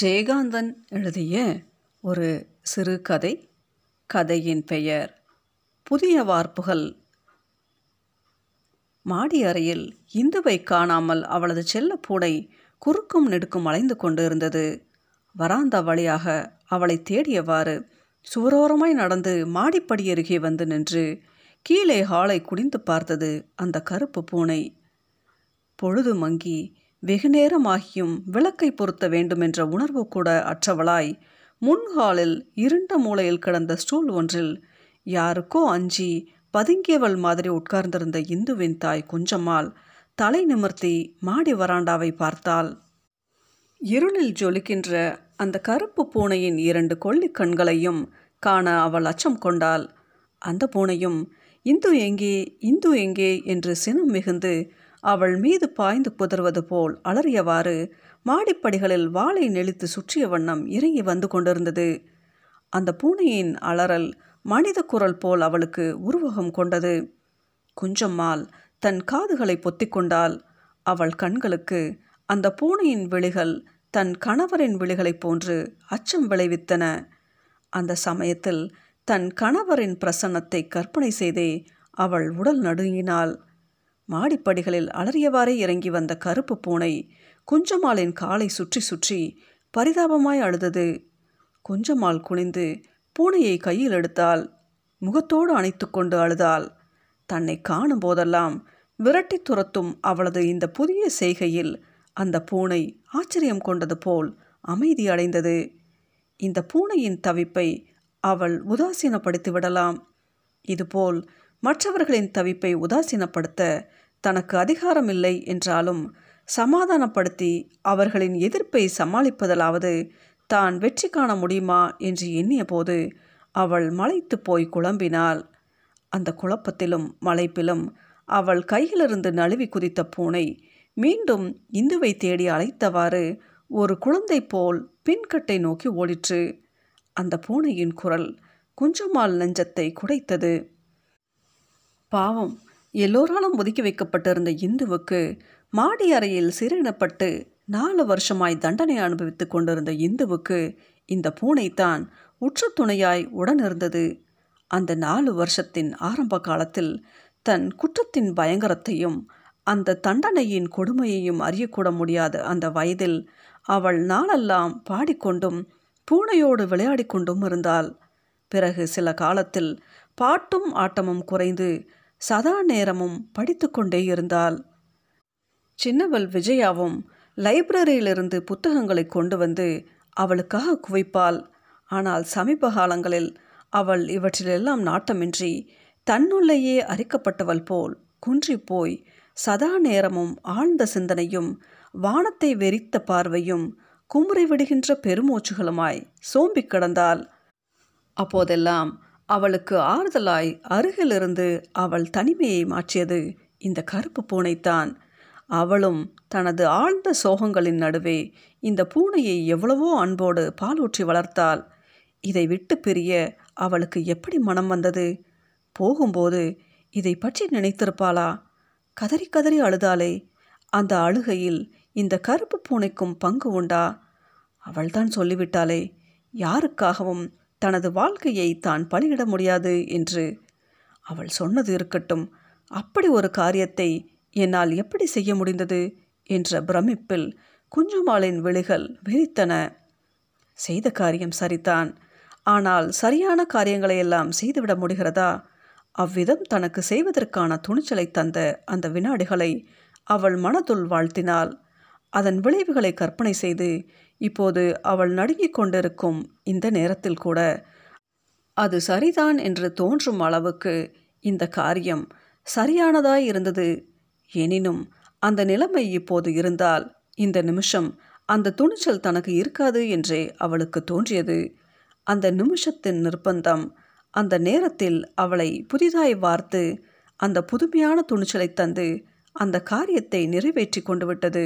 ஜெயகாந்தன் எழுதிய ஒரு சிறுகதை கதையின் பெயர் புதிய வார்ப்புகள். மாடி அறையில் இந்துவை காணாமல் அவளது செல்ல பூனை குறுக்கும் நெடுக்கும் அலைந்து கொண்டு இருந்தது வராந்தா வழியாக அவளை தேடியவாறு சுவரோரமாய் நடந்து மாடிப்படி அருகே வந்து நின்று கீழே ஹாலை குடிந்து பார்த்தது அந்த கருப்பு பூனை. பொழுது மங்கி வெகுநேரமாகியும் விளக்கை பொருத்த வேண்டுமென்ற உணர்வு கூட அற்றவளாய் முன்ஹாலில் இருண்ட மூலையில் கிடந்த ஸ்டூல் ஒன்றில் யாருக்கோ அஞ்சி பதுங்கியவள் மாதிரி உட்கார்ந்திருந்த இந்துவின் தாய் குஞ்சம்மாள் தலை நிமிர்த்தி மாடி வராண்டாவை பார்த்தாள். இருளில் ஜொலிக்கின்ற அந்த கருப்பு பூனையின் இரண்டு கொள்ளி கண்களையும் காண அவள் அச்சம் கொண்டாள். அந்த பூனையும் இந்து எங்கே இந்து எங்கே என்று சினம் மிகுந்து அவள் மீது பாய்ந்து புதர்வது போல் அலறியவாறு மாடிப்படிகளில் வாளை நெளித்து சுற்றிய வண்ணம் இறங்கி வந்து கொண்டிருந்தது. அந்த பூனையின் அலறல் மனித குரல் போல் அவளுக்கு உருவகம் கொண்டது. குஞ்சம்மாள் தன் காதுகளை பொத்திக்கொண்டால் அவள் கண்களுக்கு அந்த பூனையின் விழிகள் தன் கணவரின் விழிகளைப் போன்று அச்சம் விளைவித்தன. அந்த சமயத்தில் தன் கணவரின் பிரசன்னத்தை கற்பனை செய்தே அவள் உடல் நடுங்கினாள். மாடிப்படிகளில் அலறியவாறே இறங்கி வந்த கருப்பு பூனை குஞ்சம்மாளின் காலை சுற்றி சுற்றி பரிதாபமாய் அழுதது. குஞ்சம்மாள் குனிந்து பூனையை கையில் எடுத்தால் முகத்தோடு அணைத்து கொண்டு அழுதாள். தன்னை காணும் போதெல்லாம் விரட்டி துரத்தும் அவளது இந்த புதிய செய்கையில் அந்த பூனை ஆச்சரியம் கொண்டது போல் அமைதி அடைந்தது. இந்த பூனையின் தவிப்பை அவள் உதாசீனப்படுத்தி விடலாம் இதுபோல் மற்றவர்களின் தவிப்பை உதாசீனப்படுத்த தனக்கு அதிகாரமில்லை என்றாலும் சமாதானப்படுத்தி அவர்களின் எதிர்ப்பை சமாளிப்பதலாவது தான் வெற்றி காண முடியுமா என்று எண்ணிய போது அவள் மலைத்து போய் குழம்பினாள். அந்த குழப்பத்திலும் மலைப்பிலும் அவள் கையிலிருந்து நழுவி குதித்த பூனை மீண்டும் இந்துவை தேடி அழைத்தவாறு ஒரு குழந்தை போல் பின்கட்டை நோக்கி ஓடிற்று. அந்த பூனையின் குரல் குஞ்சம்மாள் நெஞ்சத்தை குடைத்தது. பாவம். எல்லோராலும் ஒதுக்கி வைக்கப்பட்டிருந்த இந்துவுக்கு மாடி அறையில் சிறையிடப்பட்டு நாலு வருஷமாய் தண்டனை அனுபவித்துக் கொண்டிருந்த இந்துவுக்கு இந்த பூனைத்தான் உற்ற துணையாய் உடனிருந்தது. அந்த நாலு வருஷத்தின் ஆரம்ப காலத்தில் தன் குற்றத்தின் பயங்கரத்தையும் அந்த தண்டனையின் கொடுமையையும் அறியக்கூட முடியாத அந்த வயதில் அவள் நாளெல்லாம் பாடிக்கொண்டும் பூனையோடு விளையாடி கொண்டும் இருந்தாள். பிறகு சில காலத்தில் பாட்டும் ஆட்டமும் குறைந்து சதா நேரமும் படித்து கொண்டே இருந்தாள். சின்னவள் விஜயாவும் லைப்ரரியிலிருந்து புத்தகங்களை கொண்டு வந்து அவளுக்காக குவிப்பாள். ஆனால் சமீப காலங்களில் அவள் இவற்றிலெல்லாம் நாட்டமின்றி தன்னுள்ளேயே அரிக்கப்பட்டவள் போல் குன்றி போய் சதா நேரமும் ஆழ்ந்த சிந்தனையும் வானத்தை வெறித்த பார்வையும் குமுறை விடுகின்ற பெருமூச்சுகளுமாய் சோம்பிக் கிடந்தாள். அப்போதெல்லாம் அவளுக்கு ஆறுதலாய் அருகிலிருந்து அவள் தனிமையை மாற்றியது இந்த கருப்பு பூனைத்தான். அவளும் தனது ஆழ்ந்த சோகங்களின் நடுவே இந்த பூனையை எவ்வளவோ அன்போடு பாலூற்றி வளர்த்தாள். இதை விட்டு பிரிய அவளுக்கு எப்படி மனம் வந்தது? போகும்போது இதை பற்றி நினைத்திருப்பாளா? கதறி கதறி அழுதாளே அந்த அழுகையில் இந்த கருப்பு பூனைக்கும் பங்கு உண்டா? அவள்தான் சொல்லிவிட்டாளே யாருக்காகவும் தனது வாழ்க்கையை தான் பலியிட முடியாது என்று. அவள் சொன்னது இருக்கட்டும். அப்படி ஒரு காரியத்தை என்னால் எப்படி செய்ய முடிந்தது? என்ற பிரமிப்பில் குஞ்சுமாளின் விழிகள் விரித்தன. செய்த காரியம் சரிதான். ஆனால் சரியான காரியங்களை எல்லாம் செய்துவிட முடிகிறதா? அவ்விதம் தனக்கு செய்வதற்கான துணிச்சலை தந்த அந்த வினாடிகளை அவள் மனதுள் வாழ்த்தினாள். அதன் விளைவுகளை கற்பனை செய்து இப்போது அவள் நடுங்கிக் கொண்டிருக்கும் இந்த நேரத்தில் கூட அது சரிதான் என்று தோன்றும் அளவுக்கு இந்த காரியம் சரியானதாய் இருந்தது. எனினும் அந்த நிலைமை இப்போது இருந்தால் இந்த நிமிஷம் அந்த துணிச்சல் தனக்கு இருக்காது என்றே அவளுக்கு தோன்றியது. அந்த நிமிஷத்தின் நிர்பந்தம் அந்த நேரத்தில் அவளை புதிதாய் வார்த்து அந்த புதுமையான துணிச்சலை தந்து அந்த காரியத்தை நிறைவேற்றி கொண்டு விட்டது.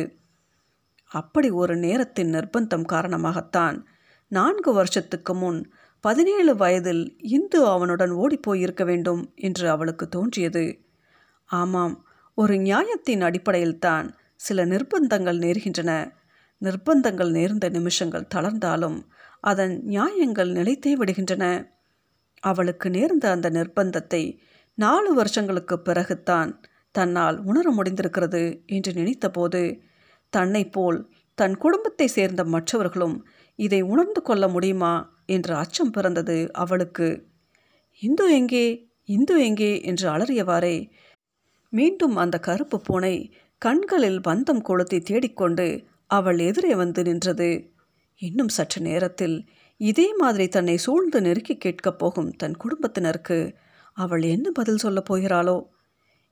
அப்படி ஒரு நேரத்தின் நிர்பந்தம் காரணமாகத்தான் நான்கு வருஷத்துக்கு முன் பதினேழு வயதில் இந்து அவனுடன் ஓடிப்போயிருக்க வேண்டும் என்று அவளுக்கு தோன்றியது. ஆமாம் ஒரு நியாயத்தின் அடிப்படையில்தான் சில நிர்பந்தங்கள் நேர்கின்றன. நிர்பந்தங்கள் நேர்ந்த நிமிஷங்கள் தளர்ந்தாலும் அதன் நியாயங்கள் நிலைத்தே விடுகின்றன. அவளுக்கு நேர்ந்த அந்த நிர்பந்தத்தை நாலு வருஷங்களுக்கு பிறகுத்தான் தன்னால் உணர முடிந்திருக்கிறது என்று நினைத்தபோது தன்னை போல் தன் குடும்பத்தை சேர்ந்த மற்றவர்களும் இதை உணர்ந்து கொள்ள முடியுமா என்ற அச்சம் பிறந்தது அவளுக்கு. இந்து எங்கே? இந்து எங்கே? என்று அலறியவாறே. மீண்டும் அந்த கருப்பு பூனை கண்களில் பந்தம் கொளுத்தி தேடிக்கொண்டு அவள் எதிரே வந்து நின்றது. இன்னும் சற்று நேரத்தில் இதே மாதிரி தன்னை சூழ்ந்து நெருக்கி கேட்கப் போகும் தன் குடும்பத்தினருக்கு அவள் என்ன பதில் சொல்லப் போகிறாளோ?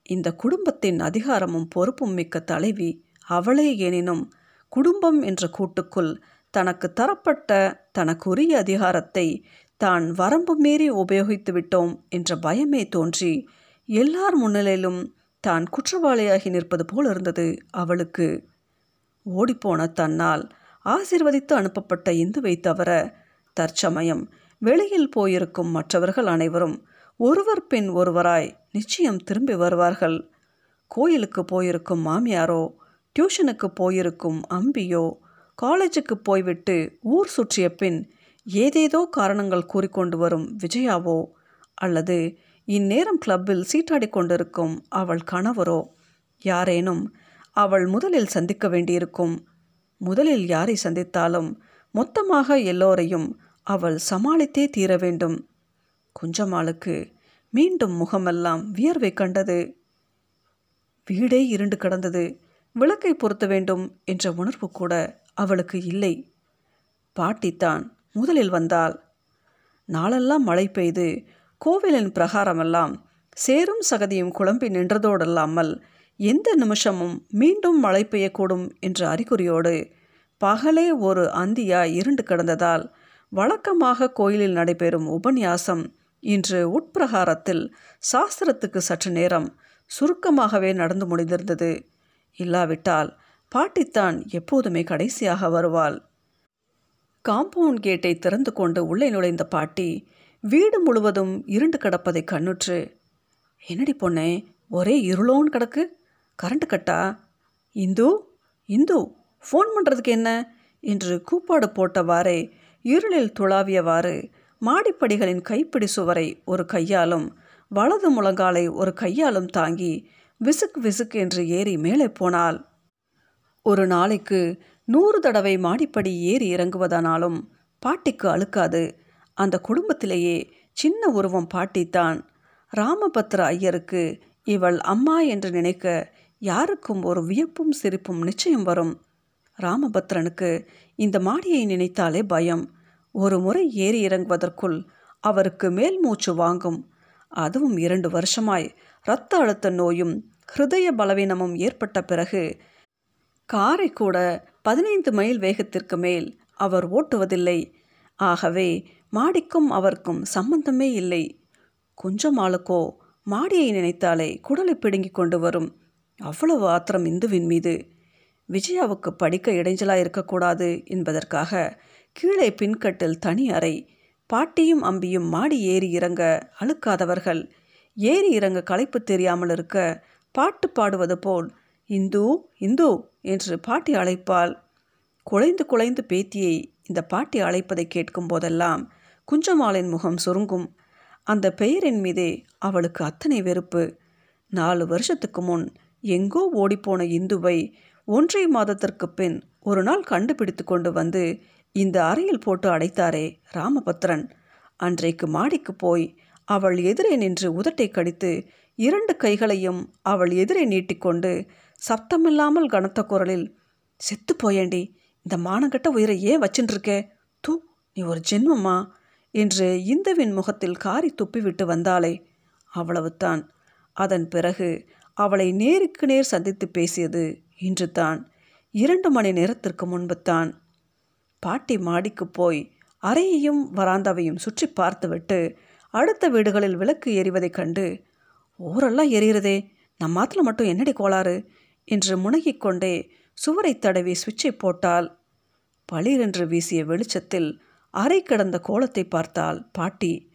இந்த குடும்பத்தின் அதிகாரமும் பொறுப்பும் மிக்க தலைவி அவளே எனினும் குடும்பம் என்ற கூட்டுக்குள் தனக்கு தரப்பட்ட தனக்குரிய அதிகாரத்தை தான் வரம்பு மீறி உபயோகித்து விட்டோம் என்ற பயமே தோன்றி எல்லார் முன்னிலையிலும் தான் குற்றவாளியாகி நிற்பது போல் இருந்தது அவளுக்கு. ஓடிப்போன தன்னால் ஆசிர்வதித்து அனுப்பப்பட்ட இந்துவை தவிர தற்சமயம் வெளியில் போயிருக்கும் மற்றவர்கள் அனைவரும் ஒருவர் பின் ஒருவராய் நிச்சயம் திரும்பி வருவார்கள். கோயிலுக்கு போயிருக்கும் மாமியாரோ டியூஷனுக்கு போயிருக்கும் அம்பியோ காலேஜுக்கு போய்விட்டு ஊர் சுற்றிய பின் ஏதேதோ காரணங்கள் கூறிக்கொண்டு வரும் விஜயாவோ அல்லது இந்நேரம் கிளப்பில் சீட்டாடி கொண்டிருக்கும் அவள் கணவரோ யாரேனும் அவள் முதலில் சந்திக்க வேண்டியிருக்கும். முதலில் யாரை சந்தித்தாலும் மொத்தமாக எல்லோரையும் அவள் சமாளித்தே தீர வேண்டும். கொஞ்சமாளுக்கு மீண்டும் முகமெல்லாம் வியர்வை கண்டது. வீடே இருண்டு கிடந்தது. விளக்கை பொருத்த வேண்டும் என்ற உணர்வு கூட அவளுக்கு இல்லை. பாட்டித்தான் முதலில் வந்தாள். நாளெல்லாம் மழை பெய்து கோவிலின் பிரகாரமெல்லாம் சேரும் சகதியும் குழம்பி நின்றதோடல்லாமல் எந்த நிமிஷமும் மீண்டும் மழை பெய்யக்கூடும் என்ற அறிகுறியோடு பகலே ஒரு அந்தியாய் இருண்டு கிடந்ததால் வழக்கமாக கோயிலில் நடைபெறும் உபன்யாசம் இன்று உட்பிரகாரத்தில் சாஸ்திரத்துக்கு சற்று நேரம் சுருக்கமாகவே நடந்து முடிந்திருந்தது. இல்லாவிட்டால் பாட்டித்தான் எப்போதுமே கடைசியாக வருவாள். காம்பவுண்ட் கேட்டை திறந்து கொண்டு உள்ளே நுழைந்த பாட்டி வீடு முழுவதும் இருண்டு கிடப்பதை கண்ணுற்று என்னடி பொண்ணே ஒரே இருளோன்னு கிடக்கு? கரண்ட் கட்டா? இந்து இந்து ஃபோன் பண்ணுறதுக்கு என்ன? என்று கூப்பாடு போட்டவாறே இருளில் துளாவியவாறு மாடிப்படிகளின் கைப்பிடி சுவரை ஒரு கையாலும் வலது முழங்காலை ஒரு கையாலும் தாங்கி விசுக் விசுக் என்று ஏறி மேலே போனாள். ஒரு நாளைக்கு நூறு தடவை மாடிப்படி ஏறி இறங்குவதானாலும் பாட்டிக்கு அழுக்காது. அந்த குடும்பத்திலேயே சின்ன உருவம் பாட்டித்தான். ராமபத்ர ஐயருக்கு இவள் அம்மா என்று நினைக்க யாருக்கும் ஒரு வியப்பும் சிரிப்பும் நிச்சயம் வரும். ராமபத்ரனுக்கு இந்த மாடியை நினைத்தாலே பயம். ஒரு முறை ஏறி இறங்குவதற்குள் அவருக்கு மேல் மூச்சு வாங்கும். அதுவும் இரண்டு வருஷமாய் இரத்த அழுத்த நோயும் ஹிருதய பலவீனமும் ஏற்பட்ட பிறகு காரை கூட பதினைந்து மைல் வேகத்திற்கு மேல் அவர் ஓட்டுவதில்லை. ஆகவே மாடிக்கும் அவருக்கும் சம்பந்தமே இல்லை. கொஞ்சம் ஆளுக்கோ மாடியை நினைத்தாலே குடலை பிடுங்கிக் கொண்டு வரும். அவ்வளவு ஆத்திரம் இந்துவின் மீது. விஜயாவுக்கு படிக்க இடைஞ்சலாக இருக்கக்கூடாது என்பதற்காக கீழே பின்கட்டில் தனி அறை பாட்டியும் அம்பியும் மாடி ஏறி இறங்க அழுக்காதவர்கள். ஏறி இறங்க களைப்பு தெரியாமல் இருக்க பாட்டு பாடுவது போல் இந்து இந்து என்று பாட்டி அழைப்பாள். குலைந்து குலைந்து பேத்தியை இந்த பாட்டி அழைப்பதை கேட்கும் போதெல்லாம் குஞ்சமாலின் முகம் சுருங்கும். அந்த பெயரின் மீதே அவளுக்கு அத்தனை வெறுப்பு. நாலு வருஷத்துக்கு முன் எங்கோ ஓடிப்போன இந்துவை ஒன்றை மாதத்திற்கு பின் ஒரு நாள் கண்டுபிடித்து கொண்டு வந்து இந்த அறையில் போட்டு அடைத்தாரே ராமபத்ரன் அன்றைக்கு மாடிக்கு போய் அவள் எதிரே நின்று உதட்டை கடித்து இரண்டு கைகளையும் அவள் எதிரே நீட்டிக்கொண்டு சப்தமில்லாமல் கனத்த குரலில் செத்து போயேண்டி இந்த மானங்கட்ட உயிரை ஏன் வச்சுட்டுருக்கே தூ நீ ஒரு ஜென்மமா என்று இந்துவின் முகத்தில் காரி துப்பிவிட்டு வந்தாளே அவ்வளவுதான். அதன் பிறகு அவளை நேருக்கு நேர் சந்தித்து பேசியது இன்று தான் இரண்டு மணி நேரத்திற்கு முன்பு தான் பாட்டி மாடிக்கு போய் அறையையும் வராந்தாவையும் சுற்றி பார்த்துவிட்டு அடுத்த வீடுகளில் விளக்கு எரிவதைக் கண்டு ஊரெல்லாம் எரிகிறதே நம் ஆத்துல மட்டும் என்னடி கோளாறு? என்று முனகிக் கொண்டே சுவரை தடவி சுவிட்சை போட்டால் பளிரென்று வீசிய வெளிச்சத்தில் அறை கிடந்த கோலத்தை பார்த்தால் பாட்டி.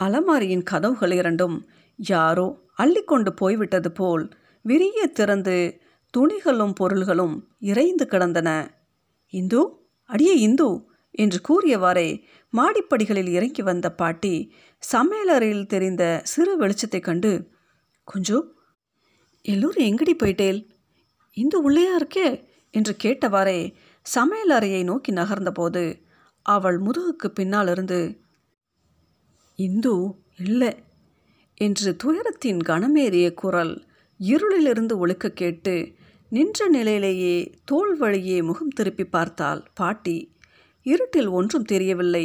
அலமாரியின் கதவுகள் இரண்டும் யாரோ அள்ளிக்கொண்டு போய்விட்டது போல் விரிய திறந்து துணிகளும் பொருள்களும் இறைந்து கிடந்தன. இந்து அடியே இந்து! என்று கூறியவாறே மாடிப்படிகளில் இறங்கி வந்த பாட்டி சமையலறையில் தெரிந்த சிறு வெளிச்சத்தைக் கண்டு குஞ்சு எல்லோரும் எங்கடி போயிட்டேல்? இந்து உள்ளேயா இருக்கே? என்று கேட்டவாறே சமையலறையை நோக்கி நகர்ந்தபோது அவள் முதுகுக்கு பின்னாலிருந்து இந்து இல்லை என்று துயரத்தின் கனமேறிய குரல் இருளிலிருந்து ஒழுக்க கேட்டு நின்ற நிலையிலேயே தோல் வழியே முகம் திருப்பி பார்த்தாள் பாட்டி. இருட்டில் ஒன்றும் தெரியவில்லை.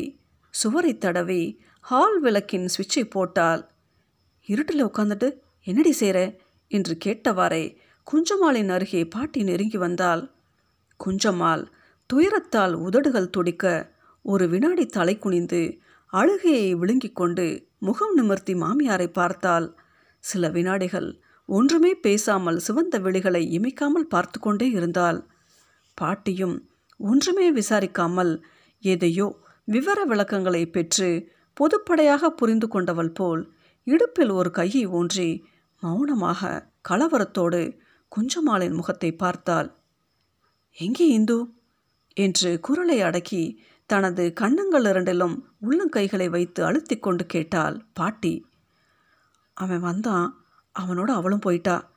சுவரை தடவி ஹால் விளக்கின் சுவிட்சை போட்டால் இருட்டில் உட்காந்துட்டு என்னடி செய்கிற என்று கேட்டவாறே குஞ்சம்மாளின் அருகே பாட்டி நெருங்கி வந்தால் குஞ்சம்மாள் துயரத்தால் உதடுகள் துடிக்க ஒரு வினாடி தலை குனிந்து அழுகையை விழுங்கிக் கொண்டு முகம் நிமிர்த்தி மாமியாரை பார்த்தால் சில வினாடிகள் ஒன்றுமே பேசாமல் சிவந்த விழிகளை இமைக்காமல் பார்த்து கொண்டே இருந்தாள். பாட்டியும் ஒன்றுமே விசாரிக்காமல் எதையோ விவர விளக்கங்களை பெற்று பொதுப்படையாக புரிந்து கொண்டவள் போல் இடுப்பில் ஒரு கையை ஊன்றி மௌனமாக கலவரத்தோடு குஞ்சமாலின் முகத்தை பார்த்தாள். எங்கே இந்து? என்று குரலை அடக்கி தனது கண்ணங்கள் இரண்டிலும் உள்ளங்கைகளை வைத்து அழுத்தி கொண்டு கேட்டாள் பாட்டி. அவன் வந்தான். அவனோட அவளும் போயிட்டா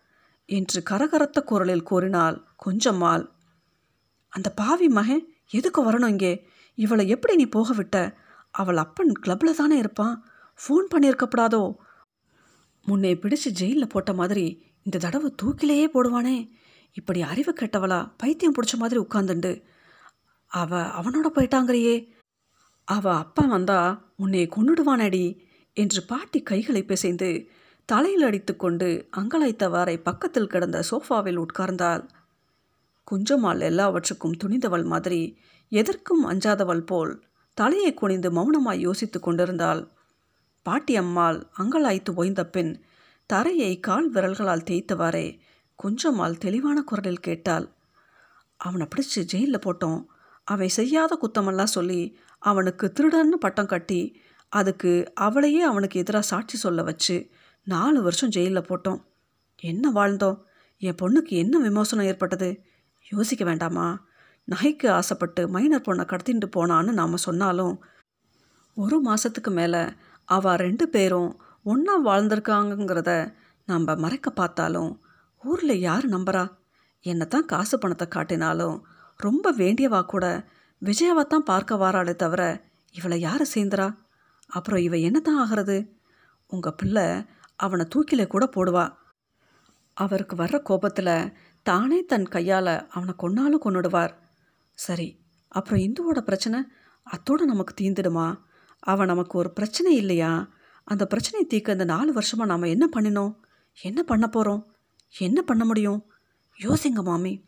என்று கரகரத்த குரலில் கூறினாள் கொஞ்சம்மாள் அந்த பாவி மகன் எதுக்கு வரணும் இங்கே? இவளை எப்படி நீ போக விட்ட? அவள் அப்பன் கிளப்பில் தானே இருப்பான். ஃபோன் பண்ணியிருக்கப்படாதோ? முன்னே பிடிச்சு ஜெயிலில் போட்ட மாதிரி இந்த தடவை தூக்கிலேயே போடுவானே. இப்படி அறிவு கெட்டவளா பைத்தியம் பிடிச்ச மாதிரி உட்காந்துண்டு அவ அவனோட போயிட்டாங்கிறியே. அவ அப்பா வந்தா உன்னை கொன்னுடுவானடி என்று பாட்டி கைகளை பிசைந்து தலையில் அடித்துக்கொண்டு அங்கலாய்த்தவாறை பக்கத்தில் கிடந்த சோஃபாவில் உட்கார்ந்தாள். குஞ்சம்மாள் எல்லாவற்றுக்கும் துணிந்தவள் மாதிரி எதற்கும் அஞ்சாதவள் போல் தலையை குனிந்து மௌனமாய் யோசித்து கொண்டிருந்தாள். பாட்டி அம்மாள் அங்கலாய்த்து ஓய்ந்த பின் தரையை கால் விரல்களால் தேய்த்தவாறே கொஞ்சமால் தெளிவான குரலில் கேட்டாள். அவனை பிடிச்சி ஜெயிலில் போட்டோம். அவன் செய்யாத குத்தமெல்லாம் சொல்லி அவனுக்கு திருடன்னு பட்டம் கட்டி அதுக்கு அவளையே அவனுக்கு எதிராக சாட்சி சொல்ல வச்சு நாலு வருஷம் ஜெயிலில் போட்டோம். என்ன வாழ்ந்தோம்? என் பொண்ணுக்கு என்ன விமோசனம் ஏற்பட்டது? யோசிக்க வேண்டாமா? நகைக்கு ஆசைப்பட்டு மைனர் பொண்ணை கடத்திட்டு போனான்னு நாம் சொன்னாலும் ஒரு மாதத்துக்கு மேலே அவள் ரெண்டு பேரும் ஒன்றா வாழ்ந்திருக்காங்கங்கிறத நம்ம மறைக்க பார்த்தாலும் ஊரில் யார் நம்புறா? என்னை தான் காசு பணத்தை காட்டினாலும் ரொம்ப வேண்டியவா கூட விஜயாவை தான் பார்க்க வாராளே தவிர இவளை யார் சேர்ந்துறா? அப்புறம் இவ என்ன தான் ஆகிறது? உங்கள் பிள்ளை அவனை தூக்கில கூட போடுவா. அவருக்கு வர்ற கோபத்தில் தானே தன் கையால் அவனை கொன்னாலும் கொன்னுடுவார். சரி அப்புறம் இந்துவோட பிரச்சனை அத்தோடு நமக்கு தீந்துடுமா அவன் நமக்கு ஒரு பிரச்சனை இல்லையா? அந்த பிரச்சனையை தீர்க்க இந்த நாலு வருஷமாக நாம் என்ன பண்ணினோம்? என்ன பண்ண போகிறோம் என்ன பண்ண முடியும்? யோசிங்க மாமி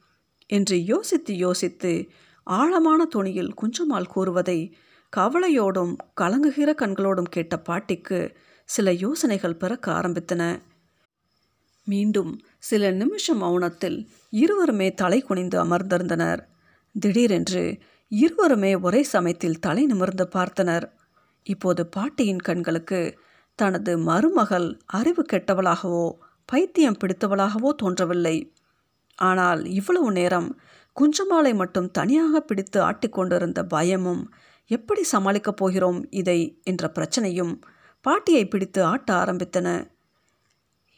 என்று யோசித்து யோசித்து ஆழமான துணியில் குஞ்சம்மாள் கூறுவதை கவலையோடும் கலங்குகிற கண்களோடும் கேட்ட பாட்டிக்கு சில யோசனைகள் பிறக்க ஆரம்பித்தன. மீண்டும் சில நிமிஷ மௌனத்தில் இருவருமே தலை குனிந்து அமர்ந்திருந்தனர். திடீரென்று இருவருமே ஒரே சமயத்தில் தலை நிமிர்ந்து பார்த்தனர். இப்போது பாட்டியின் கண்களுக்கு தனது மருமகள் அறிவு கெட்டவளாகவோ பைத்தியம் பிடித்தவளாகவோ தோன்றவில்லை. ஆனால் இவ்வளவு நேரம் குஞ்சமாலை மட்டும் தனியாக பிடித்து ஆட்டிக்கொண்டிருந்த பயமும் எப்படி சமாளிக்கப் போகிறோம் இதை? என்ற பிரச்சனையும் பாட்டியை பிடித்து ஆட்ட ஆரம்பித்தன.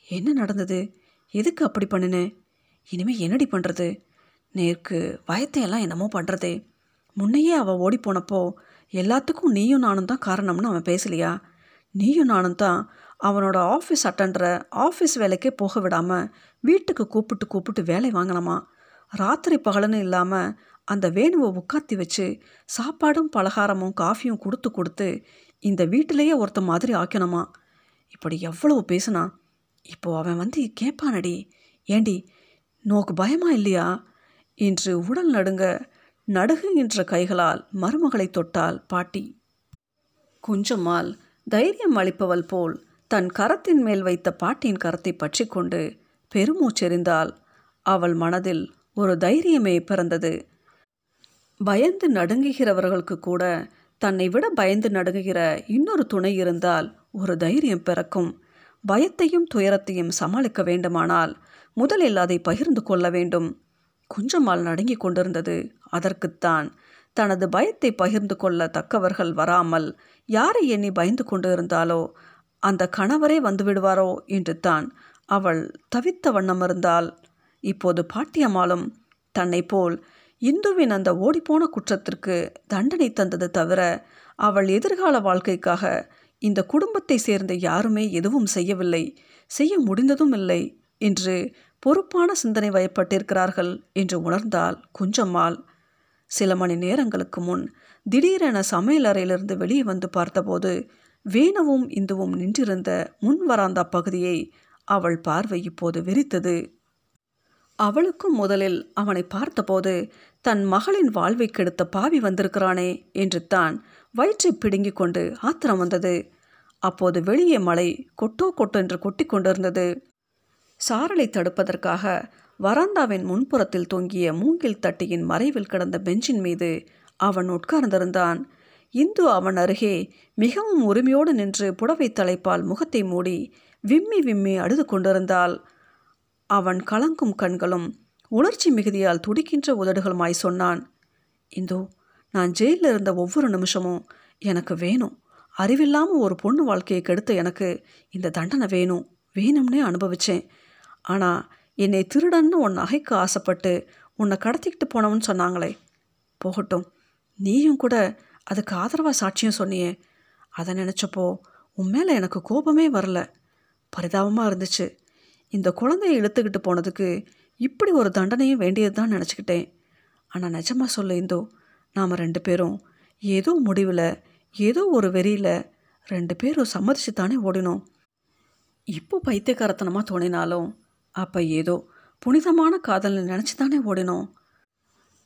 என்ன நடந்தது? எதுக்கு அப்படி பண்ணினேன் இனிமேல் என்னடி பண்ணுறது நேருக்கு வயத்தையெல்லாம் என்னமோ பண்ணுறதே முன்னையே அவள் ஓடி போனப்போ எல்லாத்துக்கும் நீயும் நானும் தான் காரணம்னு அவன் பேசலையா? நீயும் நானும் தான் அவனோட ஆஃபீஸ் அட்டன்ற ஆஃபீஸ் வேலைக்கே போக விடாமல் வீட்டுக்கு கூப்பிட்டு கூப்பிட்டு வேலை வாங்கினமா. ராத்திரி பகலன்னு இல்லாமல் அந்த வேணுவை உட்காத்தி வச்சு சாப்பாடும் பலகாரமும் காஃபியும் கொடுத்து கொடுத்து இந்த வீட்டிலேயே ஒருத்த மாதிரி ஆக்கணுமா இப்படி எவ்வளவு பேசுனா? இப்போ அவன் வந்து கேட்பானடி ஏண்டி நோக்கு பயமா இல்லையா? என்று உடல் நடுங்க நடுகுகின்ற கைகளால் மருமகளை தொட்டாள் பாட்டி. குஞ்சம்மாள் தைரியம் அளிப்பவள் போல் தன் கரத்தின் மேல் வைத்த பாட்டியின் கரத்தை பற்றி கொண்டு பெருமூச்செறிந்தால் அவள் மனதில் ஒரு தைரியமே பிறந்தது. பயந்து நடுங்குகிறவர்களுக்கு கூட தன்னை விட பயந்து நடுங்குகிற இன்னொரு துணை இருந்தால் ஒரு தைரியம் பிறக்கும். பயத்தையும் துயரத்தையும் சமாளிக்க வேண்டுமானால் முதலில் அதை பகிர்ந்து கொள்ள வேண்டும். குஞ்சம்மாள் நடுங்கிக் கொண்டிருந்தது. அதற்குத்தான் தனது பயத்தை பகிர்ந்து கொள்ள தக்கவர்கள் வராமல் யாரை எண்ணி பயந்து கொண்டு இருந்தாலோ அந்த கணவரே வந்துவிடுவாரோ என்று தான் அவள் தவித்த வண்ணம் இருந்தால் இப்போது பாட்டியம்மாளும் தன்னை போல் இந்துவின் அந்த ஓடிப்போன குற்றத்திற்கு தண்டனை தந்தது தவிர அவள் எதிர்கால வாழ்க்கைக்காக இந்த குடும்பத்தை சேர்ந்த யாருமே எதுவும் செய்யவில்லை செய்ய முடிந்ததும் இல்லை என்று பொறுப்பான சிந்தனை வயப்பட்டிருக்கிறார்கள் என்று உணர்ந்தால் குஞ்சம்மாள். சில மணி நேரங்களுக்கு முன் திடீரென சமையல் அறையிலிருந்து வெளியே வந்து பார்த்தபோது வேணவும் இந்துவும் நின்றிருந்த முன் வராந்தா பகுதியை அவள் பார்வை இப்போது வெறித்தது. அவளுக்கும் முதலில் அவனை பார்த்தபோது தன் மகளின் வாழ்வை கெடுத்த பாவி வந்திருக்கிறானே என்று தான் வயிற்றை பிடுங்கிக் கொண்டு ஆத்திரம் வந்தது. அப்போது வெளியே மழை கொட்டோ கொட்டோ என்று கொட்டி கொண்டிருந்தது. சாரலை தடுப்பதற்காக வராந்தாவின் முன்புறத்தில் தொங்கிய மூங்கில் தட்டியின் மறைவில் கிடந்த பெஞ்சின் மீது அவன் உட்கார்ந்திருந்தான். இந்து அவன் அருகே மிகவும் உரிமையோடு நின்று புடவை தலைப்பால் முகத்தை மூடி விம்மி விம்மி அழுது கொண்டிருந்தாள். அவன் கலங்கும் கண்களும் உணர்ச்சி மிகுதியால் துடிக்கின்ற உதடுகளுமாய் சொன்னான் இந்தோ நான் ஜெயிலில் இருந்த ஒவ்வொரு நிமிஷமும் எனக்கு வேணும். அறிவில்லாமல் ஒரு பொண்ணு வாழ்க்கையை கெடுத்த எனக்கு இந்த தண்டனை வேணும் வேணும்னே அனுபவித்தேன் ஆனால் என்னை திருடன்னு உன் நகைக்கு ஆசைப்பட்டு உன்னை கடத்திக்கிட்டு போனவன்னு சொன்னாங்களே. போகட்டும் நீயும் கூட அதுக்கு ஆதரவாக சாட்சியம் சொன்னியே. அதை நினச்சப்போ உன் மேலே எனக்கு கோபமே வரல. பரிதாபமாக இருந்துச்சு. இந்த குழந்தையை இழுத்துக்கிட்டு போனதுக்கு இப்படி ஒரு தண்டனையும் வேண்டியது தான் நினச்சிக்கிட்டேன். ஆனால் நிஜமாக சொல்ல இந்தோ நாம் ரெண்டு பேரும் ஏதோ முடிவில் ஏதோ ஒரு வெறியில் ரெண்டு பேரும் சம்மதிச்சு தானே ஓடினோம். இப்போ பைத்தியக்காரத்தனமாக தோணினாலும் அப்போ ஏதோ புனிதமான காதல்னு நினச்சி தானே ஓடினோம்.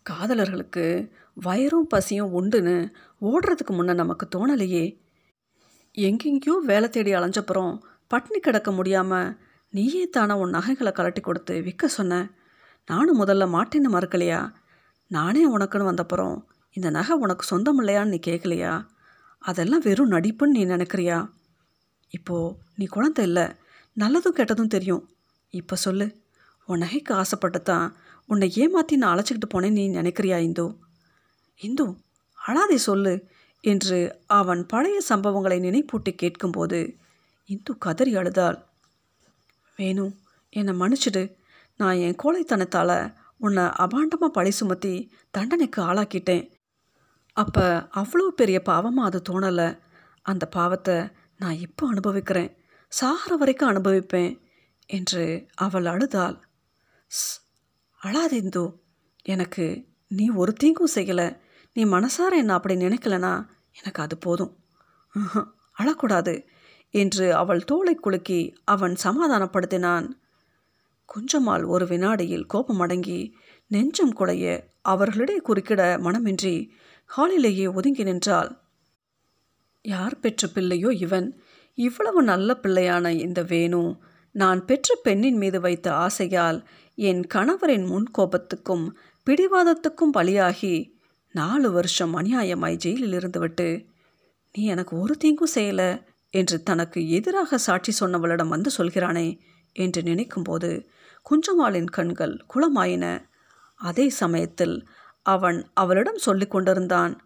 காதலர்களுக்கு வயரும் பசியும் உண்டுன்னு ஓடுறதுக்கு முன்னே நமக்கு தோணலையே. எங்கெங்கேயோ வேலை தேடி அலைஞ்சப்புறம் பட்னி கிடக்க முடியாமல் நீயே தானே உன் நகைகளை கலட்டி கொடுத்து விற்க சொன்ன? நானும் முதல்ல மாட்டேன்னு மறுக்கலையா? நானே உனக்குன்னு வந்தப்புறம் இந்த நகை உனக்கு சொந்தம் இல்லையான்னு நீ கேட்கலையா அதெல்லாம் வெறும் நடிப்புன்னு நீ நினைக்கிறியா? இப்போது நீ குழந்தை இல்லை நல்லதும் கெட்டதும் தெரியும். இப்போ சொல்லு உன் நகைக்கு ஆசைப்பட்டு தான் உன்னை ஏமாற்றி நான் அழைச்சிக்கிட்டு போனேன் நீ நினைக்கிறியா இந்து? இந்து அழாதே சொல்லு என்று அவன் பழைய சம்பவங்களை நினைப்பூட்டி கேட்கும்போது இந்து கதறி அழுதாள். வேணு என்னை மன்னிச்சிடு. நான் என் கோழைத்தனத்தால் உன்னை அபாண்டமாக பழி சுமத்தி தண்டனைக்கு ஆளாக்கிட்டேன். அப்போ அவ்வளோ பெரிய பாவமாக அது தோணலை. அந்த பாவத்தை நான் இப்போ அனுபவிக்கிறேன். சாகிற வரைக்கும் அனுபவிப்பேன் என்று அவள் அழுதாள். ஸ் அழாதிந்து எனக்கு நீ ஒரு தீங்கும் செய்யலை. நீ மனசார என்ன அப்படி நினைக்கலனா எனக்கு அது போதும். அழக்கூடாது. என்று அவள் தோளை குலுக்கி அவன் சமாதானப்படுத்தினான். குஞ்சம்மாள் ஒரு வினாடியில் கோபம் அடங்கி நெஞ்சம் குலைய அவர்களிடையே குறுக்கிட மனமின்றி ஹாலிலேயே ஒதுங்கி நின்றாள். யார் பெற்ற பிள்ளையோ இவன்? இவ்வளவு நல்ல பிள்ளையான இந்த வேணு. நான் பெற்ற பெண்ணின் மீது வைத்த ஆசையால் என் கணவரின் முன்கோபத்துக்கும் பிடிவாதத்துக்கும் பலியாகி நாலு வருஷம் அநியாயமாய் ஜெயிலில் இருந்துவிட்டு நீ எனக்கு ஒரு தீங்கும் செய்யல. என்று தனக்கு எதிராக சாட்சி சொன்னவளிடம் வந்து சொல்கிறானே என்று நினைக்கும்போது குஞ்சம்மாளின் கண்கள் குளமாயின. அதே சமயத்தில் அவன் அவளிடம் சொல்லி கொண்டிருந்தான்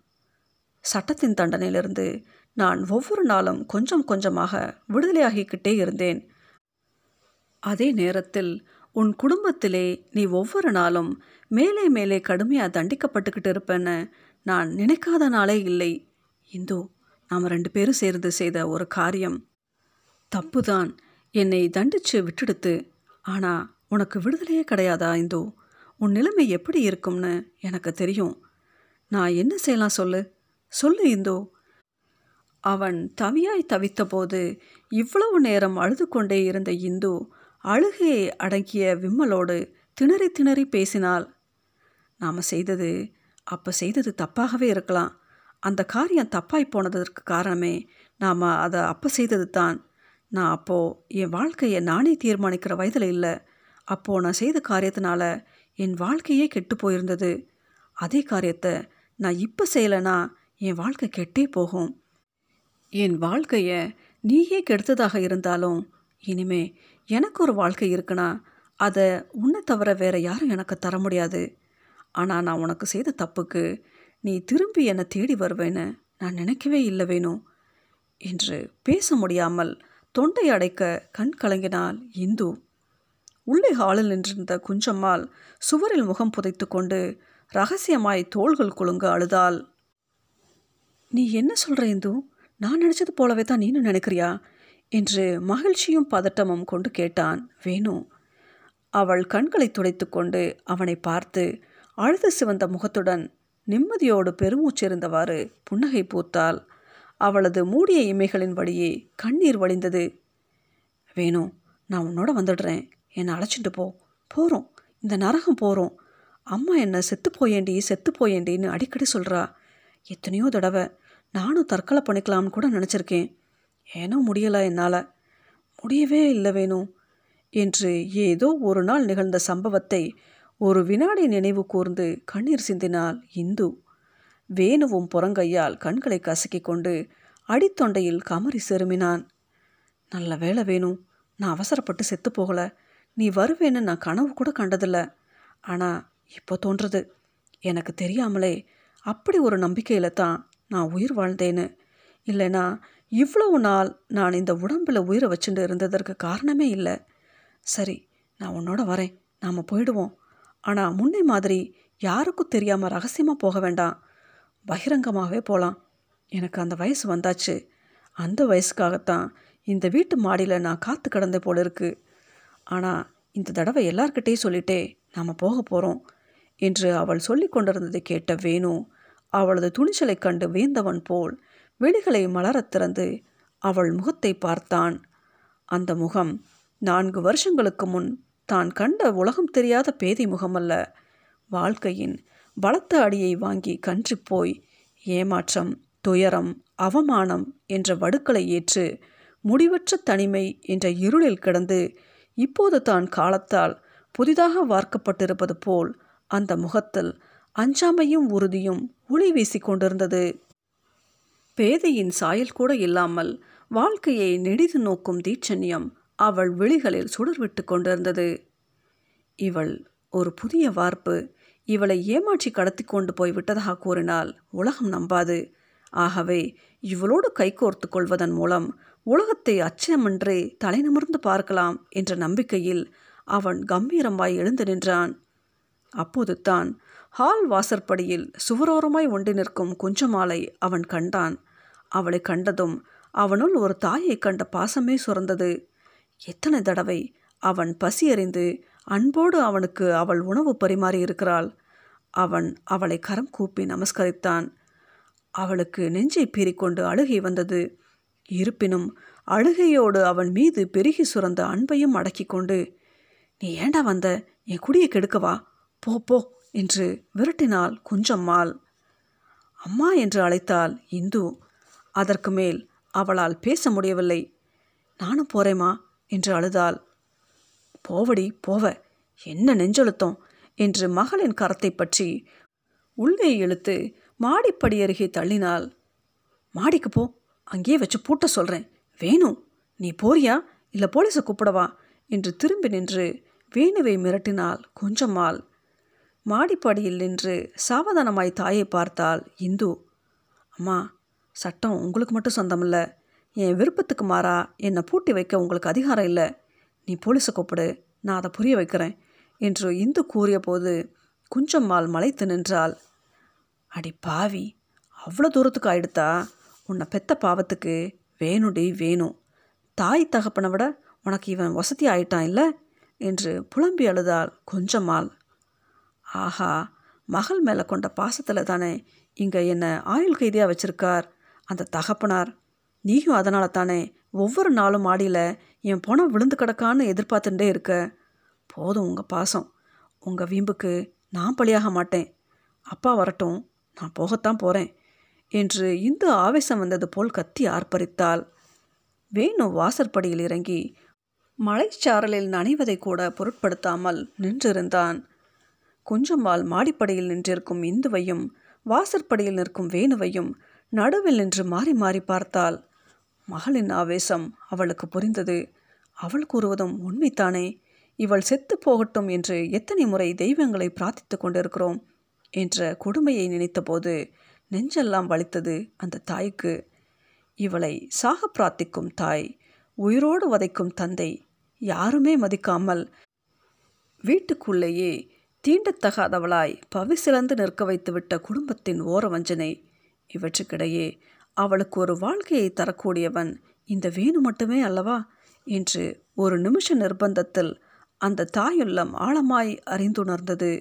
சட்டத்தின் தண்டனையிலிருந்து நான் ஒவ்வொரு நாளும் கொஞ்சம் கொஞ்சமாக விடுதலையாகிக்கிட்டே இருந்தேன். அதே நேரத்தில் உன் குடும்பத்திலே நீ ஒவ்வொரு நாளும் மேலே மேலே கடுமையாக தண்டிக்கப்பட்டுக்கிட்டு இருப்பேன்னு நான் நினைக்காத நாளே இல்லை. இந்து நாம் ரெண்டு பேரும் சேர்ந்து செய்த ஒரு காரியம். தப்புதான். என்னை தண்டிச்சு விட்டுடுத்து. ஆனால் உனக்கு விடுதலையே கிடையாதா இந்து? உன் நிலைமை எப்படி இருக்கும்னு எனக்கு தெரியும். நான் என்ன செய்யலாம் சொல்லு? சொல்லு இந்து. அவன் தவியாய் தவித்தபோது இவ்வளவு நேரம் அழுது கொண்டே இருந்த இந்து அழுகையை அடங்கிய விம்மலோடு திணறி திணறி பேசினாள். நாம் செய்தது அப்போ செய்தது தப்பாகவே இருக்கலாம். அந்த காரியம் தப்பாய் போனதற்கு காரணமே நாம் அதை அப்போ செய்தது தான் நான் அப்போது என் வாழ்க்கையை நானே தீர்மானிக்கிற வயதில் இல்லை. அப்போது நான் செய்த காரியத்தினால என் வாழ்க்கையே கெட்டு போயிருந்தது. அதே காரியத்தை நான் இப்போ செய்யலைன்னா என் வாழ்க்கை கெட்டே போகும். என் வாழ்க்கையை நீயே கெடுத்ததாக இருந்தாலும் இனிமே எனக்கு ஒரு வாழ்க்கை இருக்குன்னா அதை உன்னை தவிர வேற யாரும் எனக்கு தர முடியாது. ஆனால் நான் உனக்கு செய்த தப்புக்கு நீ திரும்பி என்னை தேடி வருவேன்னு நான் நினைக்கவே இல்லை வேணும் என்று பேச முடியாமல் தொண்டை அடைக்க கண் கலங்கினாள் இந்து. உள்ளே ஹாலில் நின்றிருந்த குஞ்சம்மாள் சுவரில் முகம் புதைத்து கொண்டு ரகசியமாய் தோள்கள் குலுங்க அழுதாள். நீ என்ன சொல்கிற இந்து? நான் நினச்சது போலவே தான் நீனும் நினைக்கிறியா? என்று மகிழ்ச்சியும் பதட்டமும் கொண்டு கேட்டான் வேணு. அவள் கண்களை துடைத்து கொண்டு அவனை பார்த்து அழுது சிவந்த முகத்துடன் நிம்மதியோடு பெருமூச்சிருந்தவாறு புன்னகை பூத்தாள். அவளது மூடிய இமைகளின் வழியே கண்ணீர் வழிந்தது வேணு நான் உன்னோட வந்துடுறேன். என்னை அழைச்சிட்டு போ. போகிறோம் இந்த நரகம் போகிறோம் அம்மா என்னை செத்து போயேண்டி செத்து போயேண்டின்னு அடிக்கடி சொல்கிறா எத்தனையோ தடவை நானும் தற்கொலை பண்ணிக்கலாம்னு கூட நினச்சிருக்கேன். ஏனோ முடியலை என்னால். முடியவே இல்லை வேணும் என்று ஏதோ ஒரு நாள் நிகழ்ந்த சம்பவத்தை ஒரு வினாடி நினைவு கூர்ந்து கண்ணீர் சிந்தினாள் இந்து. வேணுவும் புறங்கையால் கண்களை கசக்கிக் கொண்டு அடித்தொண்டையில் கமரி செருமினான். நல்ல வேலை வேணும் நான் அவசரப்பட்டு செத்து நீ வருவேன்னு நான் கனவு கூட கண்டதில்ல. ஆனால் இப்போ தோன்றது. எனக்கு தெரியாமலே அப்படி ஒரு நம்பிக்கையில் தான் நான் உயிர் வாழ்ந்தேன்னு. இல்லைனா இவ்வளவு நாள் நான் இந்த உடம்பில் உயிரை வச்சுட்டு இருந்ததற்கு காரணமே இல்லை. சரி நான் உன்னோட வரேன். நாம் போயிடுவோம். ஆனால் முன்னே மாதிரி யாருக்கும் தெரியாமல் ரகசியமாக போக வேண்டாம். பகிரங்கமாகவே போகலாம் எனக்கு அந்த வயசு வந்தாச்சு. அந்த வயசுக்காகத்தான் இந்த வீட்டு மாடியில் நான் காத்து கிடந்த போல இருக்கு. ஆனால் இந்த தடவை எல்லார்கிட்டேயும் சொல்லிட்டே நாம் போக போகிறோம் என்று அவள் சொல்லி கொண்டிருந்ததை கேட்ட வேணு அவளது துணிச்சலை கண்டு வேந்தவன் போல் விழிகளை மலரத் திறந்து அவள் முகத்தை பார்த்தான். அந்த முகம் நான்கு வருஷங்களுக்கு முன் தான் கண்ட உலகம் தெரியாத பேதி முகமல்ல. வாழ்க்கையின் பலத்த அடியை வாங்கி கன்று போய் ஏமாற்றம் துயரம் அவமானம் என்ற வடுக்களை ஏற்று முடிவற்ற தனிமை என்ற இருளில் கிடந்து இப்போது தான் காலத்தால் புதிதாக வார்க்கப்பட்டிருப்பது போல் அந்த முகத்தில் அஞ்சாமையும் உறுதியும் ஒளி வீசி கொண்டிருந்தது. பேதையின் சாயல் கூட இல்லாமல் வாழ்க்கையை நெடிது நோக்கும் தீட்சண்யம் அவள் விழிகளில் சுடர்விட்டு கொண்டிருந்தது. இவள் ஒரு புதிய வார்ப்பு. இவளை ஏமாற்றி கடத்தி கொண்டு போய் விட்டதாக கூறினால் உலகம் நம்பாது. ஆகவே இவளோடு கைகோர்த்து கொள்வதன் மூலம் உலகத்தை அச்சமின்றி தலைநிமிர்ந்து பார்க்கலாம் என்ற நம்பிக்கையில் அவன் கம்பீரமாய் எழுந்து நின்றான். அப்போது தான் ஹால் வாசற்படியில் சுவரோரமாய் ஒன்றி நிற்கும் குஞ்சமாலை அவன் கண்டான். அவளை கண்டதும் அவனுள் ஒரு தாயை கண்ட பாசமே சுரந்தது. எத்தனை தடவை அவன் பசியறிந்து அன்போடு அவனுக்கு அவள் உணவு பரிமாறி இருக்கிறாள். அவன் அவளை கரம் கூப்பி நமஸ்கரித்தான். அவளுக்கு நெஞ்சை பீறிக்கொண்டு அழுகை வந்தது. இருப்பினும் அழுகையோடு அவன் மீது பெருகி சுரந்த அன்பையும் அடக்கி கொண்டு நீ ஏண்டா வந்த? என் குடியை கெடுக்கவா போ போ என்று விரட்டினாள் குஞ்சம்மாள். அம்மா என்று அழைத்தாள் இந்து. அதற்கு மேல் அவளால் பேச முடியவில்லை. நானும் போறேம்மா. என்று அழுதாள். போவடி போவ என்ன நெஞ்செழுத்தம்? என்று மகளின் கரத்தை பற்றி உள்ளே இழுத்து மாடிப்படி அருகே தள்ளினாள். மாடிக்கு போ அங்கேயே வச்சு பூட்ட சொல்கிறேன் வேணும் நீ போறியா? இல்லை போலீஸை கூப்பிடவா என்று திரும்பி நின்று வேணுவை மிரட்டினாள் கொஞ்சமாள் மாடிப்படியில் நின்று சாவதானமாய் தாயை பார்த்தாள் இந்து. அம்மா சட்டம் உங்களுக்கு மட்டும் சொந்தமில்லை. என் விருப்பத்துக்கு மாறா என்னை பூட்டி வைக்க உங்களுக்கு அதிகாரம் இல்லை. நீ போலீஸை கூப்பிடு நான் அதை புரிய வைக்கிறேன் என்று இந்து கூறிய போது குஞ்சம்மாள் மலைத்து நின்றாள். அடி பாவி அவ்வளோ தூரத்துக்கு ஆயிடுத்தா? உன்னை பெத்த பாவத்துக்கு வேணுடி வேணும். தாய் தகப்பனை விட உனக்கு இவன் வசதி ஆயிட்டான் இல்லை என்று புலம்பி அழுதாள் கொஞ்சமால் ஆஹா மகள் மேலே கொண்ட பாசத்தில் தானே இங்கே என்னை ஆயுள் கைதியாக வச்சிருக்கார் அந்த தகப்பனார். நீயும் அதனால தானே ஒவ்வொரு நாளும் மாடியில் என் பணம் விழுந்து கிடக்கான்னு எதிர்பார்த்துட்டே இருக்க. போதும் உங்கள் பாசம். உங்கள் வீம்புக்கு நான் பலியாக மாட்டேன். அப்பா வரட்டும் நான் போகத்தான் போகிறேன் என்று இந்து ஆவேசம் வந்தது போல் கத்தி ஆர்ப்பரித்தாள். வேணு வாசற்படியில் இறங்கி மலைச்சாரலில் நனைவதை கூட பொருட்படுத்தாமல் நின்றிருந்தான். குஞ்சம்மாள் மாடிப்படியில் நின்றிருக்கும் இந்துவையும் வாசற்படியில் நிற்கும் வேணுவையும் நடுவில் நின்று மாறி மாறி பார்த்தாள். மகளின் ஆவேசம் அவளுக்கு புரிந்தது. அவள் கூறுவதும் உண்மைத்தானே இவள் செத்து போகட்டும் என்று எத்தனை முறை தெய்வங்களை பிரார்த்தித்து கொண்டிருக்கிறோம் என்ற கொடுமையை நினைத்தபோது நெஞ்செல்லாம் வலித்தது அந்த தாய்க்கு. இவளை சாக பிரார்த்திக்கும் தாய் உயிரோடு வதைக்கும் தந்தை யாருமே மதிக்காமல் வீட்டுக்குள்ளேயே தீண்டத்தகாதவளாய் பவிசிலந்து நிற்க வைத்துவிட்ட குடும்பத்தின் ஓரவஞ்சனை இவற்றுக்கிடையே அவளுக்கு ஒரு வாழ்க்கையை தரக்கூடியவன் இந்த வேணு மட்டுமே அல்லவா? என்று ஒரு நிமிஷ நிர்பந்தத்தில் அந்த தாயுள்ளம் ஆழமாய் அறிந்துணர்ந்தது.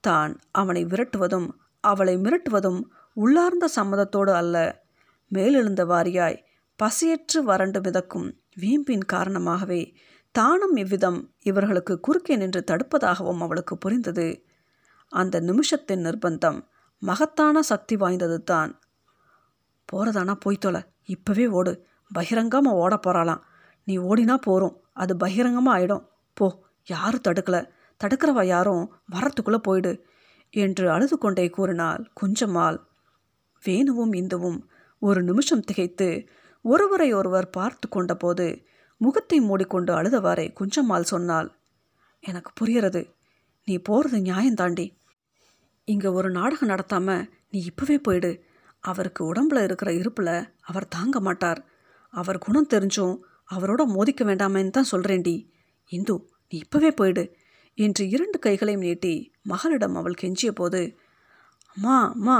தான் அவனை விரட்டுவதும் அவளை மிரட்டுவதும் உள்ளார்ந்த சம்மதத்தோடு அல்ல. மேலெழுந்த வாரியாய் பசியற்று வறண்டு மிதக்கும் வீம்பின் காரணமாகவே தானும் இவ்விதம் இவர்களுக்கு குறுக்கே நின்று தடுப்பதாகவும் அவளுக்கு புரிந்தது. அந்த நிமிஷத்தின் நிர்பந்தம் மகத்தான சக்தி வாய்ந்தது தான் போகிறதானா போய்த்தொலை இப்போவே ஓடு. பகிரங்கமாக ஓட போகிறாளாம் நீ ஓடினா போகிறோம் அது பகிரங்கமாக ஆயிடும். போ. யாரும் தடுக்கலை? தடுக்கிறவ யாரும்? வரத்துக்குள்ளே போயிடு என்று அழுது கொண்டே கூறினாள் குஞ்சம்மாள். வேணுவும் இந்துவும் ஒரு நிமிஷம் திகைத்து ஒருவரை ஒருவர் பார்த்து கொண்டபோது முகத்தை மூடிக்கொண்டு அழுதவாறே குஞ்சம்மாள் சொன்னாள். எனக்கு புரியறது. நீ போகிறது நியாயம் தாண்டி இங்கே ஒரு நாடகம் நடத்தாமல் நீ இப்போவே போயிடு. அவருக்கு உடம்புல இருக்கிற இருப்பில் அவர் தாங்க மாட்டார். அவர் குணம் தெரிஞ்சும் அவரோட மோதிக்க வேண்டாமேன்னு தான் சொல்கிறேன்டி இந்து நீ இப்போவே போயிடு என்று இரண்டு கைகளையும் நீட்டி மகளிடம் அவள் கெஞ்சிய போது அம்மா அம்மா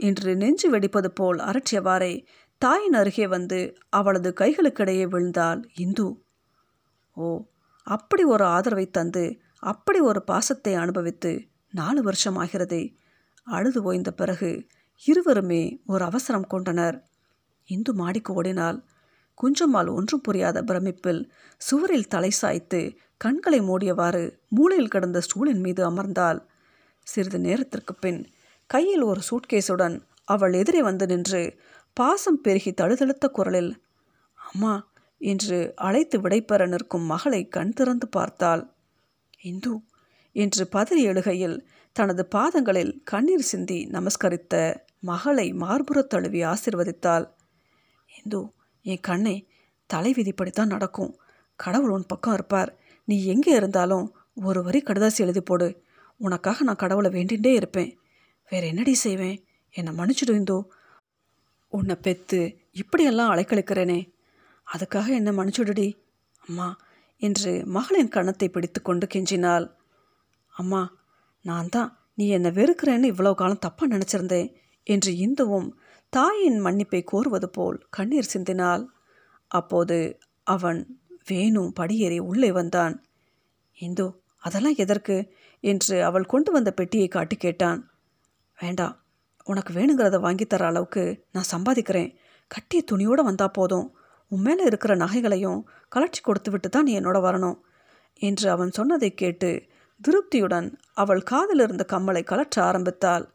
என்று நெஞ்சு வெடிப்பது போல் அரற்றியவாறே தாயின் அருகே வந்து அவளது கைகளுக்கிடையே விழுந்தாள் இந்து. ஓ அப்படி ஒரு ஆதரவை தந்து அப்படி ஒரு பாசத்தை அனுபவித்து நாலு வருஷம் ஆகிறதே அழுது ஓய்ந்த பிறகு இருவருமே ஒரு அவசரம் கொண்டனர். இந்து மாடிக்கு ஓடினால் குஞ்சம்மாள் ஒன்றும் புரியாத பிரமிப்பில் சுவரில் தலை சாய்த்து கண்களை மூடியவாறு மூளையில் கிடந்த ஸ்டூலின் மீது அமர்ந்தாள். சிறிது நேரத்திற்கு பின் கையில் ஒரு சூட்கேஸுடன் அவள் எதிரே வந்து நின்று பாசம் பெருகி தழுதழுத்த குரலில் அம்மா என்று அழைத்து விடைபெற நிற்கும் மகளை கண் திறந்து பார்த்தாள். இந்து என்று பதறி எழுகையில் தனது பாதங்களில் கண்ணீர் சிந்தி நமஸ்கரித்த மகளை மார்புறத் தழுவி ஆசிர்வதித்தாள். இந்து என் கண்ணே தலைவிதிப்படித்தான் நடக்கும். கடவுள் உன் பக்கம் இருப்பார். நீ எங்கே இருந்தாலும் ஒரு வரி கடுதாசி எழுதி போடு. உனக்காக நான் கடவுளை வேண்டிகிட்டே இருப்பேன். வேற என்னடி செய்வேன்? என்னை மன்னிச்சிடு இந்தோ. உன்னை பெத்து இப்படியெல்லாம் அலைக்கழிக்கிறேனே. அதுக்காக என்னை மன்னிச்சுடுடி. அம்மா என்று மகளின் கணத்தை பிடித்து கொண்டு கெஞ்சினாள். அம்மா நான் தான் நீ என்னை வெறுக்கிறேன்னு இவ்வளோ காலம் தப்பாக நினச்சிருந்தேன் என்று இந்துவும் தாயின் மன்னிப்பை கோருவது போல் கண்ணீர் சிந்தினாள். அப்போது அவன் வேணும் படியேறி உள்ளே வந்தான். இந்து அதெல்லாம் எதற்கு? என்று அவள் கொண்டு வந்த பெட்டியை காட்டி கேட்டான். வேண்டாம் உனக்கு வேணுங்கிறத வாங்கித்தர அளவுக்கு நான் சம்பாதிக்கிறேன். கட்டிய துணியோடு வந்தால் போதும். உன் மேலே இருக்கிற நகைகளையும் கலட்சி கொடுத்து விட்டு தான் நீ என்னோட வரணும் என்று அவன் சொன்னதை கேட்டு திருப்தியுடன் அவள் காதில் இருந்த கம்மலை கலற்ற ஆரம்பித்தாள்.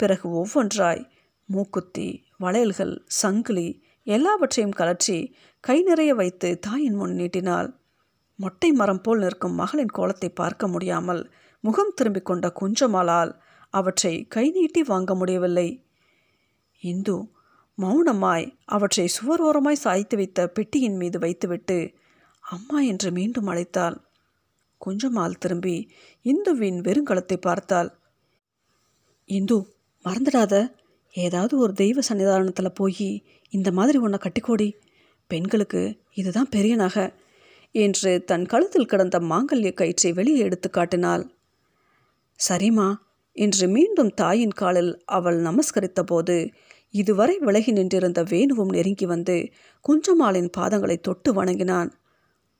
பிறகு ஒவ்வொன்றாய் மூக்குத்தி வளையல்கள் சங்கிலி எல்லாவற்றையும் கலற்றி கை நிறைய வைத்து தாயின் முன் நீட்டினாள். மொட்டை மரம் போல் நிற்கும் மகளின் கோலத்தை பார்க்க முடியாமல் முகம் திரும்பிக் கொண்ட குஞ்சமாலால் அவற்றை கை நீட்டி வாங்க முடியவில்லை. இந்து மௌனமாய் அவற்றை சுவர் ஓரமாய் சாய்த்து வைத்த பெட்டியின் மீது வைத்துவிட்டு அம்மா என்று மீண்டும் அழைத்தாள். கொஞ்சமால் திரும்பி இந்துவின் வெறுங்கலத்தை பார்த்தாள். இந்து மறந்துடாத. ஏதாவது ஒரு தெய்வ சன்னிதானத்தில் போய் இந்த மாதிரி உன்னை கட்டிக்கோடி. பெண்களுக்கு இதுதான் பெரிய நகை என்று தன் கழுத்தில் கிடந்த மாங்கல்ய கயிற்றை வெளியே எடுத்து காட்டினாள். சரிம்மா என்று மீண்டும் தாயின் காலில் அவள் நமஸ்கரித்த போது இதுவரை விலகி நின்றிருந்த வேணுவும் நெருங்கி வந்து குஞ்சமாலின் பாதங்களை தொட்டு வணங்கினான்.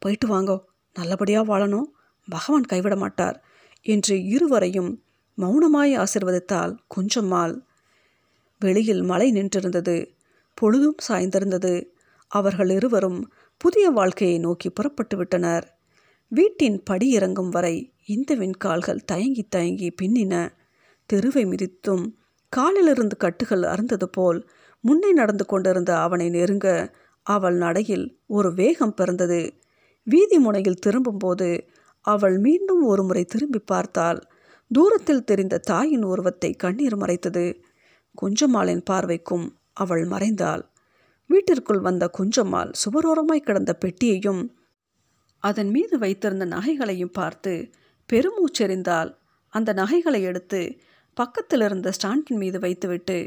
போயிட்டு வாங்கோ. நல்லபடியாக வாழணும். பகவான் கைவிட மாட்டார் என்று இருவரையும் மௌனமாய் ஆசிர்வதித்தாள் கொஞ்சம்மாள் வெளியில் மழை நின்றிருந்தது பொழுதும் சாய்ந்திருந்தது. அவர்கள் இருவரும் புதிய வாழ்க்கையை நோக்கி புறப்பட்டு விட்டனர். வீட்டின் படி இறங்கும் வரை இந்த விண்கால்கள் தயங்கி தயங்கி பின்னின. தெருவை மிதித்தும் காலிலிருந்து கட்டுகள் அறுந்தது போல் முன்னே நடந்து கொண்டிருந்த அவனை நெருங்க அவள் நடையில் ஒரு வேகம் பிறந்தது. வீதி முனையில் திரும்பும்போது அவள் மீண்டும் ஒரு முறை திரும்பி பார்த்தாள். தூரத்தில் தெரிந்த தாயின் உருவத்தை கண்ணீர் மறைத்தது. குஞ்சம்மாளின் பார்வைக்கும் அவள் மறைந்தாள். வீட்டிற்குள் வந்த குஞ்சம்மாள் சுவரோரமாய் கிடந்த பெட்டியையும் அதன் மீது வைத்திருந்த நகைகளையும் பார்த்து பெருமூச்செறிந்தால் அந்த நகைகளை எடுத்து பக்கத்தில் இருந்த ஸ்டாண்டின் மீது வைத்துவிட்டு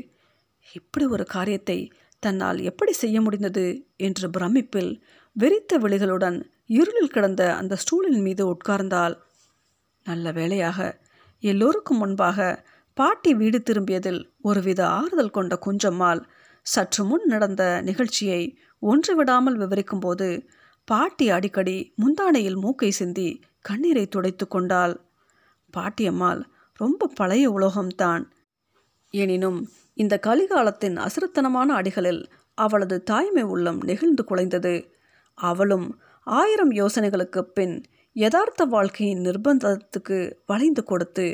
இப்படி ஒரு காரியத்தை தன்னால் எப்படி செய்ய முடிந்தது? என்று பிரமிப்பில் வெறித்த விழிகளுடன் இருளில் கிடந்த அந்த ஸ்டூலின் மீது உட்கார்ந்தாள். நல்ல வேளையாக எல்லோருக்கும் முன்பாக பாட்டி வீடு திரும்பியதில் ஒருவித ஆறுதல் கொண்ட குஞ்சம்மாள் சற்று முன் நடந்த நிகழ்ச்சியை ஒன்று விடாமல் விவரிக்கும்போது பாட்டி அடிக்கடி முந்தானையில் மூக்கை சிந்தி கண்ணீரை துடைத்து கொண்டாள். பாட்டியம்மாள் ரொம்ப பழைய உலோகம்தான். எனினும் இந்த கலிகாலத்தின் அசுரத்தனமான அடிகளில் அவளது தாய்மை உள்ளம் நெகிழ்ந்து குலைந்தது. அவளும் ஆயிரம் யோசனைகளுக்கு பின் யதார்த்த வாழ்க்கையின் நிர்பந்தத்துக்கு வளைந்து கொடுத்து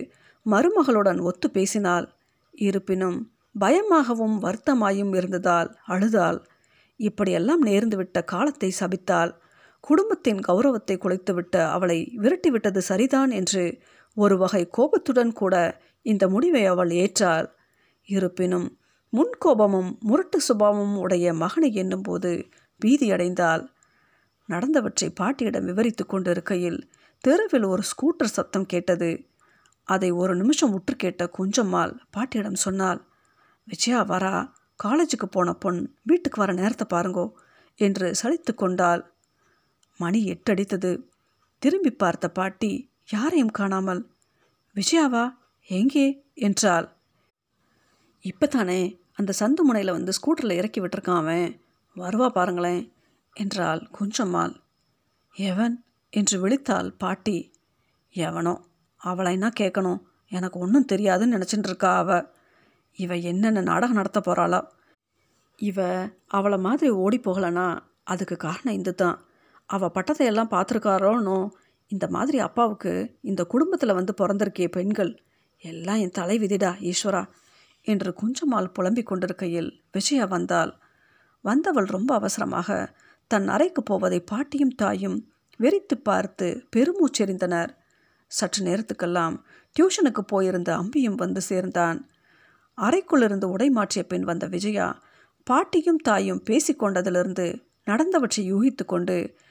மருமகளுடன் ஒத்து பேசினாள். இருப்பினும் பயமாகவும் வருத்தமாயும் இருந்ததால் அழுதாள். இப்படியெல்லாம் நேர்ந்துவிட்ட காலத்தை சபித்தாள். குடும்பத்தின் கௌரவத்தை குலைத்துவிட்ட அவளை விரட்டிவிட்டது சரிதான் என்று ஒரு வகை கோபத்துடன் கூட இந்த முடிவை அவள் ஏற்றாள். இருப்பினும் முன்கோபமும் முரட்டு சுபாவமும் உடைய மகனை என்னும்போது பீதியடைந்தாள். நடந்தவற்றை பாட்டியிடம் விவரித்து கொண்டிருக்கையில் தெருவில் ஒரு ஸ்கூட்டர் சத்தம் கேட்டது. அதை ஒரு நிமிஷம் உற்று கேட்ட குஞ்சம்மாள் பாட்டியிடம் சொன்னால் விஜயா வரா காலேஜுக்கு போன பொண் வீட்டுக்கு வர நேரத்தை பாருங்கோ என்று சலித்து கொண்டாள். மணி எட்டடித்தது. திரும்பி பார்த்த பாட்டி யாரையும் காணாமல். விஜயாவா எங்கே? என்றாள். இப்போ தானே அந்த சந்து முனையில் வந்து ஸ்கூட்டரில் இறக்கி விட்டுருக்கான் அவன். வருவா பாருங்களேன். என்றாள் குஞ்சம்மாள். எவன்? என்று விழித்தாள் பாட்டி. எவனோ? அவளை என்ன கேட்கணும் எனக்கு ஒன்றும் தெரியாதுன்னு நினச்சிட்டு இருக்கா அவ. இவ என்னென்ன நாடகம் நடத்த போகிறாளா இவ அவளை மாதிரி ஓடி போகலனா அதுக்கு காரணம் இது தான் அவள் பட்டத்தையெல்லாம் பார்த்துருக்காரோனோ. இந்த மாதிரி அப்பாவுக்கு இந்த குடும்பத்தில் வந்து பிறந்திருக்கிய பெண்கள். எல்லாம் என் தலை விதிடா ஈஸ்வரா என்று குஞ்சம்மாள் புலம்பிக் கொண்டிருக்கையில் விஜயா வந்தாள். வந்தவள் ரொம்ப அவசரமாக தன் அறைக்கு போவதை பாட்டியும் தாயும் வெறித்து பார்த்து பெருமூச்செறிந்தனர். சற்று நேரத்துக்கெல்லாம் டியூஷனுக்கு போயிருந்த அம்பியும் வந்து சேர்ந்தான். அறைக்குள்ளிருந்து உடை மாற்றிய பின் வந்த விஜயா பாட்டியும் தாயும் பேசிக்கொண்டதிலிருந்து நடந்தவற்றை யூகித்து கொண்டு